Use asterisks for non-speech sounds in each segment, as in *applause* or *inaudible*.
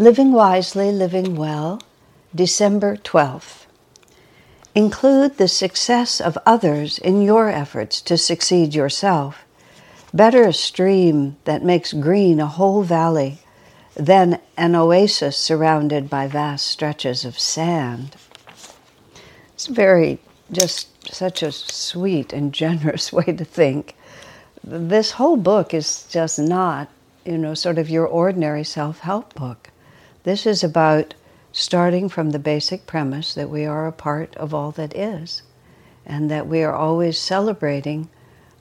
Living Wisely, Living Well, December 12th. Include the success of others in your efforts to succeed yourself. Better a stream that makes green a whole valley than an oasis surrounded by vast stretches of sand. It's very, just such a sweet and *laughs* generous way to think. This whole book is just not, you know, sort of your ordinary self help book. This is about starting from the basic premise that we are a part of all that is and that we are always celebrating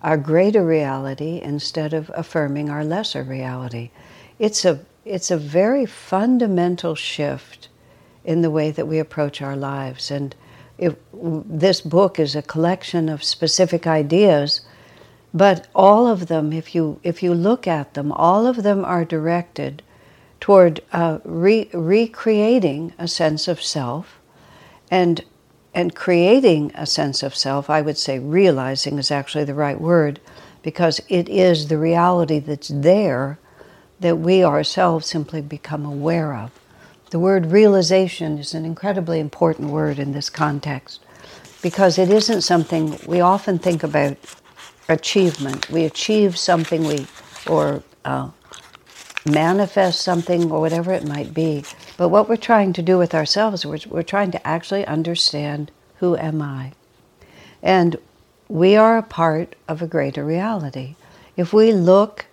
our greater reality instead of affirming our lesser reality. It's a, it's a very fundamental shift in the way that we approach our lives. And this book is a collection of specific ideas, but all of them, if you, if you look at them, all of them are directed toward uh, re- recreating a sense of self and and creating a sense of self i would say realizing is actually the right word because it is the reality that's there that we ourselves simply become aware of. The word realization is an incredibly important word in this context because it isn't something we often think about achievement. We achieve something we or uh, manifest something or whatever it might be. But what we're trying to do with ourselves, we're, we're trying to actually understand who am I? And we are a part of a greater reality. If we look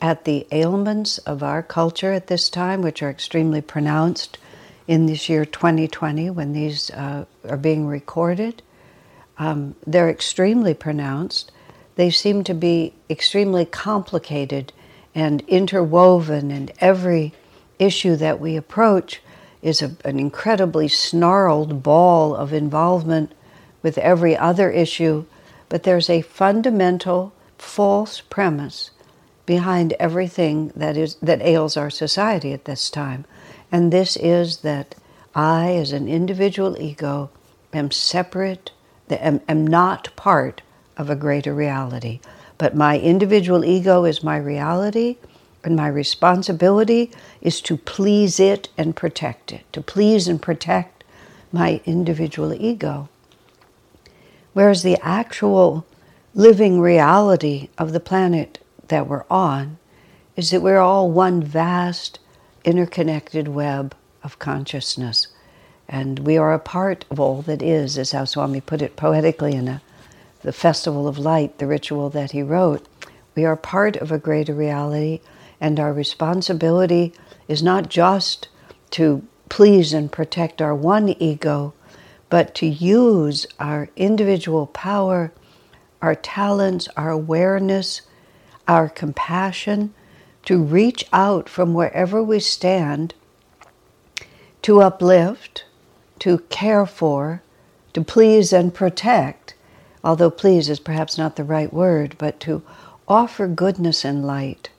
at the ailments of our culture at this time, which are extremely pronounced in this year 2020 when these uh, are being recorded, um, they're extremely pronounced. They seem to be extremely complicated and interwoven, and every issue that we approach is a, an incredibly snarled ball of involvement with every other issue, but there's a fundamental false premise behind everything that is that ails our society at this time. And this is that I as an individual ego am separate, am, am not part of a greater reality. But my individual ego is my reality, and my responsibility is to please it and protect it, to please and protect my individual ego. Whereas the actual living reality of the planet that we're on is that we're all one vast interconnected web of consciousness. And we are a part of all that is, as how Swami put it poetically in a the Festival of Light, the ritual that he wrote, we are part of a greater reality, and our responsibility is not just to please and protect our one ego, but to use our individual power, our talents, our awareness, our compassion to reach out from wherever we stand to uplift, to care for, to please and protect although please is perhaps not the right word, but to offer goodness and light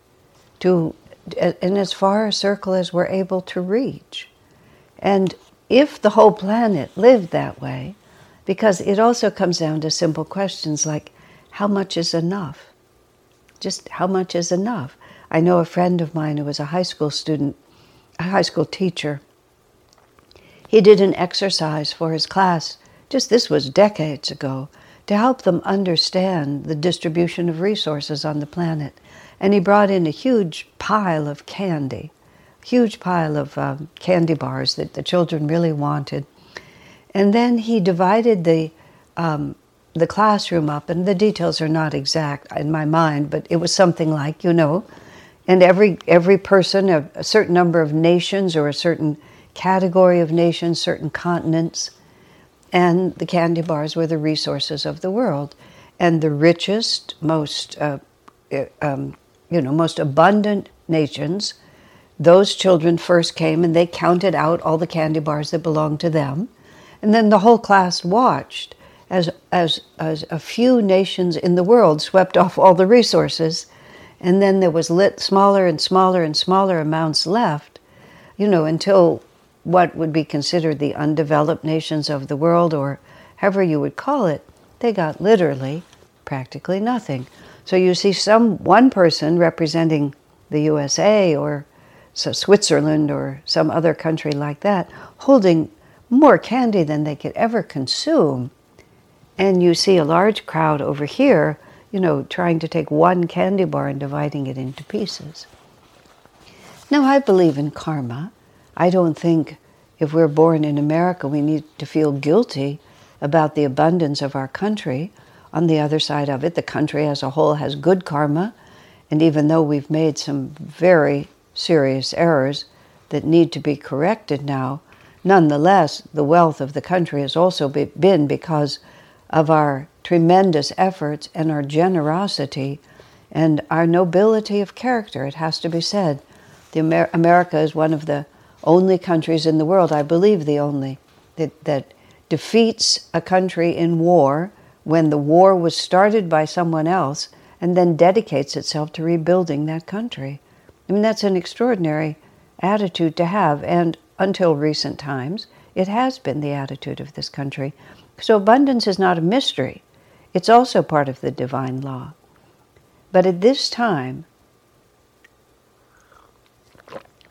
to in as far a circle as we're able to reach. And if the whole planet lived that way, because it also comes down to simple questions like how much is enough? Just how much is enough? I know a friend of mine who was a high school student, a high school teacher. He did an exercise for his class, just this was decades ago, to help them understand the distribution of resources on the planet. And he brought in a huge pile of candy, huge pile of um, candy bars that the children really wanted. And then he divided the um, the classroom up, and the details are not exact in my mind, but it was something like, you know, and every every person, a, a certain number of nations or a certain category of nations, certain continents, and the candy bars were the resources of the world. And the richest, most, uh, uh, um, you know, most abundant nations, those children first came and they counted out all the candy bars that belonged to them. And then the whole class watched as, as, as a few nations in the world swept off all the resources. And then there was lit smaller and smaller and smaller amounts left, you know, until what would be considered the undeveloped nations of the world, or however you would call it, they got literally practically nothing. So you see some one person representing the USA or so Switzerland or some other country like that, holding more candy than they could ever consume. And you see a large crowd over here, you know, trying to take one candy bar and dividing it into pieces. Now, I believe in karma. I don't think if we're born in America, we need to feel guilty about the abundance of our country. On the other side of it, the country as a whole has good karma. And even though we've made some very serious errors that need to be corrected now, nonetheless, the wealth of the country has also been because of our tremendous efforts and our generosity and our nobility of character, it has to be said. The Amer- America is one of the only countries in the world, I believe the only, that, that defeats a country in war when the war was started by someone else and then dedicates itself to rebuilding that country. I mean, that's an extraordinary attitude to have, and until recent times, it has been the attitude of this country. So, abundance is not a mystery, it's also part of the divine law. But at this time,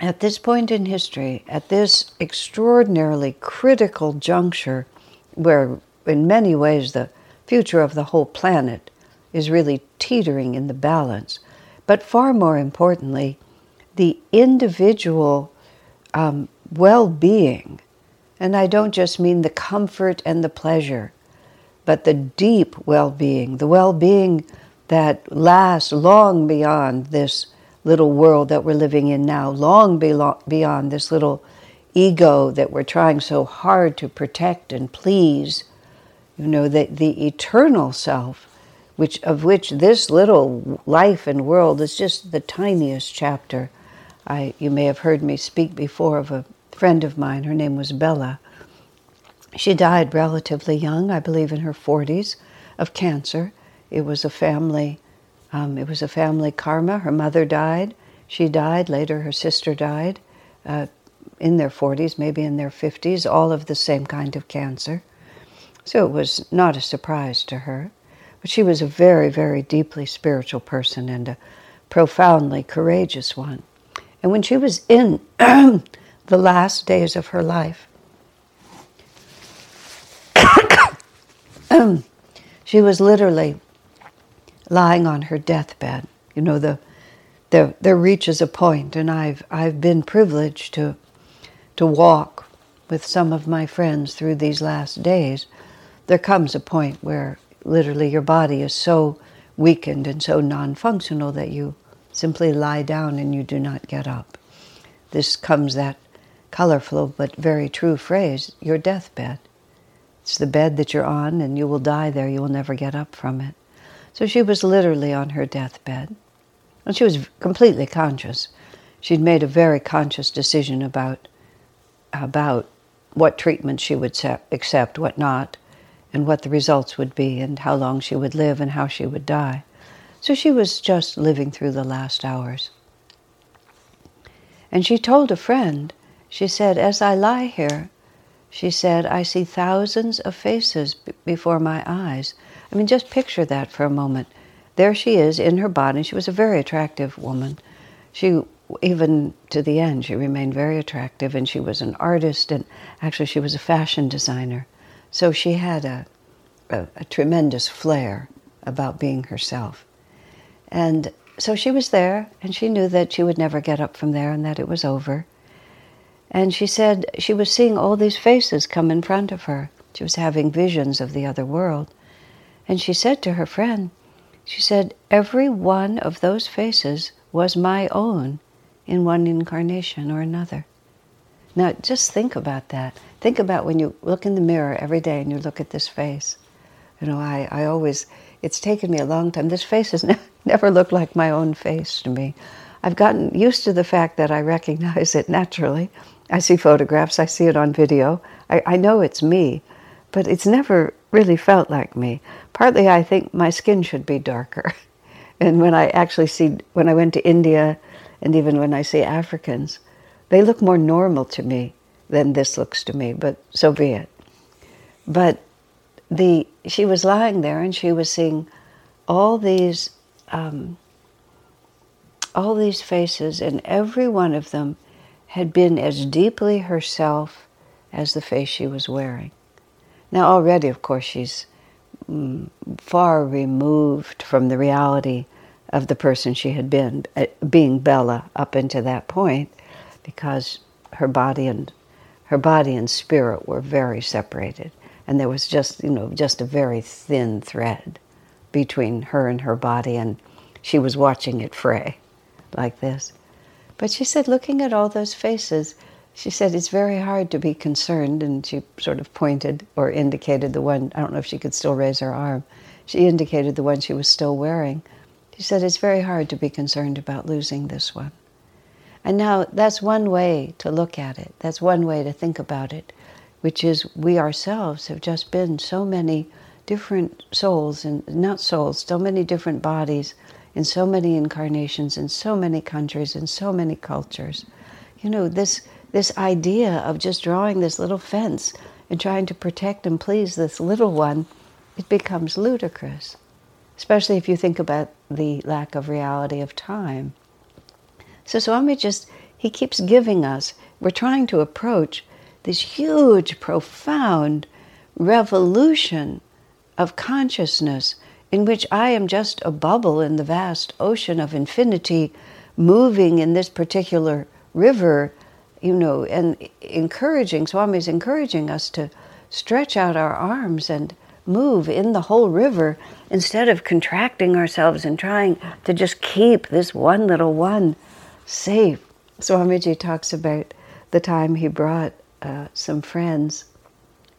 at this point in history, at this extraordinarily critical juncture, where in many ways the future of the whole planet is really teetering in the balance, but far more importantly, the individual um, well being, and I don't just mean the comfort and the pleasure, but the deep well being, the well being that lasts long beyond this little world that we're living in now, long beyond this little ego that we're trying so hard to protect and please. You know, the, the eternal self, which, of which this little life and world is just the tiniest chapter. I, you may have heard me speak before of a friend of mine. Her name was Bella. She died relatively young, I believe in her 40s, of cancer. It was a family um, it was a family karma. Her mother died. She died. Later, her sister died uh, in their 40s, maybe in their 50s, all of the same kind of cancer. So it was not a surprise to her. But she was a very, very deeply spiritual person and a profoundly courageous one. And when she was in *clears throat* the last days of her life, *clears throat* she was literally lying on her deathbed. You know, the, there, there reaches a point, and I've, I've been privileged to, to walk with some of my friends through these last days. There comes a point where literally your body is so weakened and so non functional that you simply lie down and you do not get up. This comes that colorful but very true phrase your deathbed. It's the bed that you're on, and you will die there. You will never get up from it. So she was literally on her deathbed. And she was completely conscious. She'd made a very conscious decision about, about what treatment she would accept, what not, and what the results would be, and how long she would live and how she would die. So she was just living through the last hours. And she told a friend, she said, As I lie here, she said, I see thousands of faces b- before my eyes. I mean, just picture that for a moment. There she is in her body. She was a very attractive woman. She, even to the end, she remained very attractive, and she was an artist, and actually, she was a fashion designer. So she had a, a, a tremendous flair about being herself. And so she was there, and she knew that she would never get up from there and that it was over. And she said she was seeing all these faces come in front of her. She was having visions of the other world. And she said to her friend, she said, every one of those faces was my own in one incarnation or another. Now, just think about that. Think about when you look in the mirror every day and you look at this face. You know, I, I always, it's taken me a long time. This face has *laughs* ne- never looked like my own face to me. I've gotten used to the fact that I recognize it naturally. I see photographs, I see it on video. I, I know it's me, but it's never really felt like me. Partly, I think my skin should be darker. *laughs* and when I actually see, when I went to India, and even when I see Africans, they look more normal to me than this looks to me, but so be it. But the she was lying there and she was seeing all these um, all these faces, and every one of them had been as deeply herself as the face she was wearing. Now, already, of course, she's mm, far removed from the reality of the person she had been, uh, being Bella up until that point, because her body and her body and spirit were very separated, and there was just you know just a very thin thread between her and her body, and she was watching it fray like this. But she said, looking at all those faces, she said it's very hard to be concerned, and she sort of pointed or indicated the one. I don't know if she could still raise her arm. She indicated the one she was still wearing. She said it's very hard to be concerned about losing this one. And now that's one way to look at it. That's one way to think about it, which is we ourselves have just been so many different souls and not souls, so many different bodies in so many incarnations in so many countries in so many cultures. You know, this this idea of just drawing this little fence and trying to protect and please this little one, it becomes ludicrous. Especially if you think about the lack of reality of time. So Swami just, he keeps giving us, we're trying to approach this huge, profound revolution of consciousness in which I am just a bubble in the vast ocean of infinity moving in this particular river, you know, and encouraging, Swami is encouraging us to stretch out our arms and move in the whole river instead of contracting ourselves and trying to just keep this one little one safe. Swamiji talks about the time he brought uh, some friends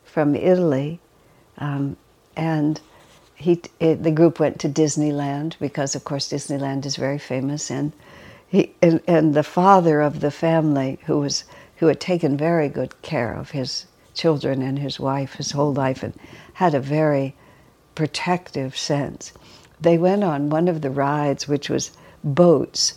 from Italy, um, and he it, the group went to Disneyland because, of course, Disneyland is very famous, and he and, and the father of the family, who was who had taken very good care of his children and his wife his whole life, and had a very protective sense. They went on one of the rides, which was boats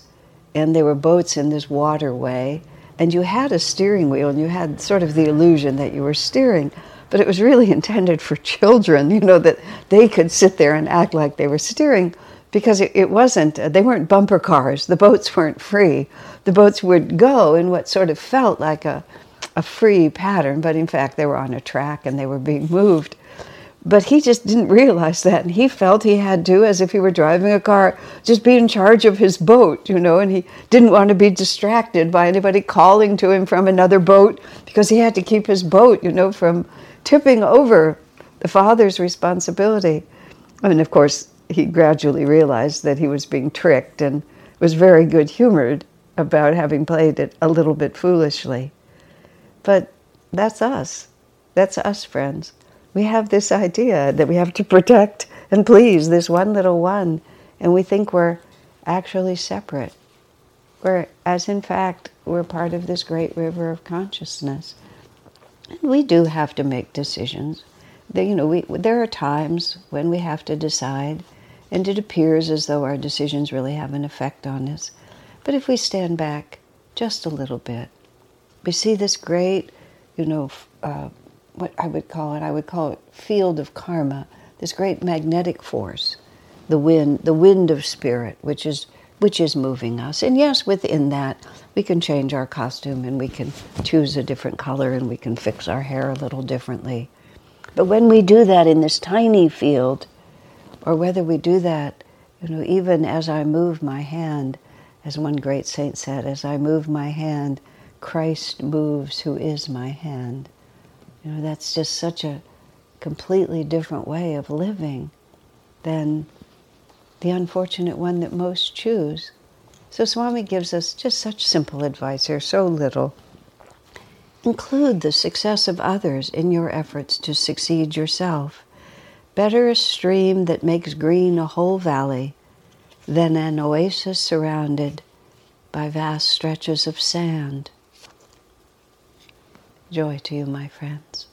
and there were boats in this waterway, and you had a steering wheel, and you had sort of the illusion that you were steering, but it was really *laughs* intended for children, you know, that they could sit there and act like they were steering because it, it wasn't, uh, they weren't bumper cars, the boats weren't free. The boats would go in what sort of felt like a, a free pattern, but in fact they were on a track and they were being moved. But he just didn't realize that. And he felt he had to, as if he were driving a car, just be in charge of his boat, you know, and he didn't want to be distracted by anybody calling to him from another boat because he had to keep his boat, you know, from tipping over the father's responsibility. I And of course, he gradually realized that he was being tricked and was very good humored about having played it a little bit foolishly. But that's us. That's us, friends we have this idea that we have to protect and please this one little one, and we think we're actually separate. We're, as in fact, we're part of this great river of consciousness. And we do have to make decisions. You know, we, there are times when we have to decide, and it appears as though our decisions really have an effect on us. But if we stand back just a little bit, we see this great, you know, uh, what I would call it, I would call it field of karma, this great magnetic force, the wind, the wind of spirit, which is which is moving us. And yes, within that, we can change our costume and we can choose a different color and we can fix our hair a little differently. But when we do that in this tiny field, or whether we do that, you know, even as I move my hand, as one great saint said, as I move my hand, Christ moves who is my hand. You know, that's just such a completely different way of living than the unfortunate one that most choose. So Swami gives us just such simple advice here, so little. Include the success of others in your efforts to succeed yourself. Better a stream that makes green a whole valley than an oasis surrounded by vast stretches of sand. Joy to you, my friends.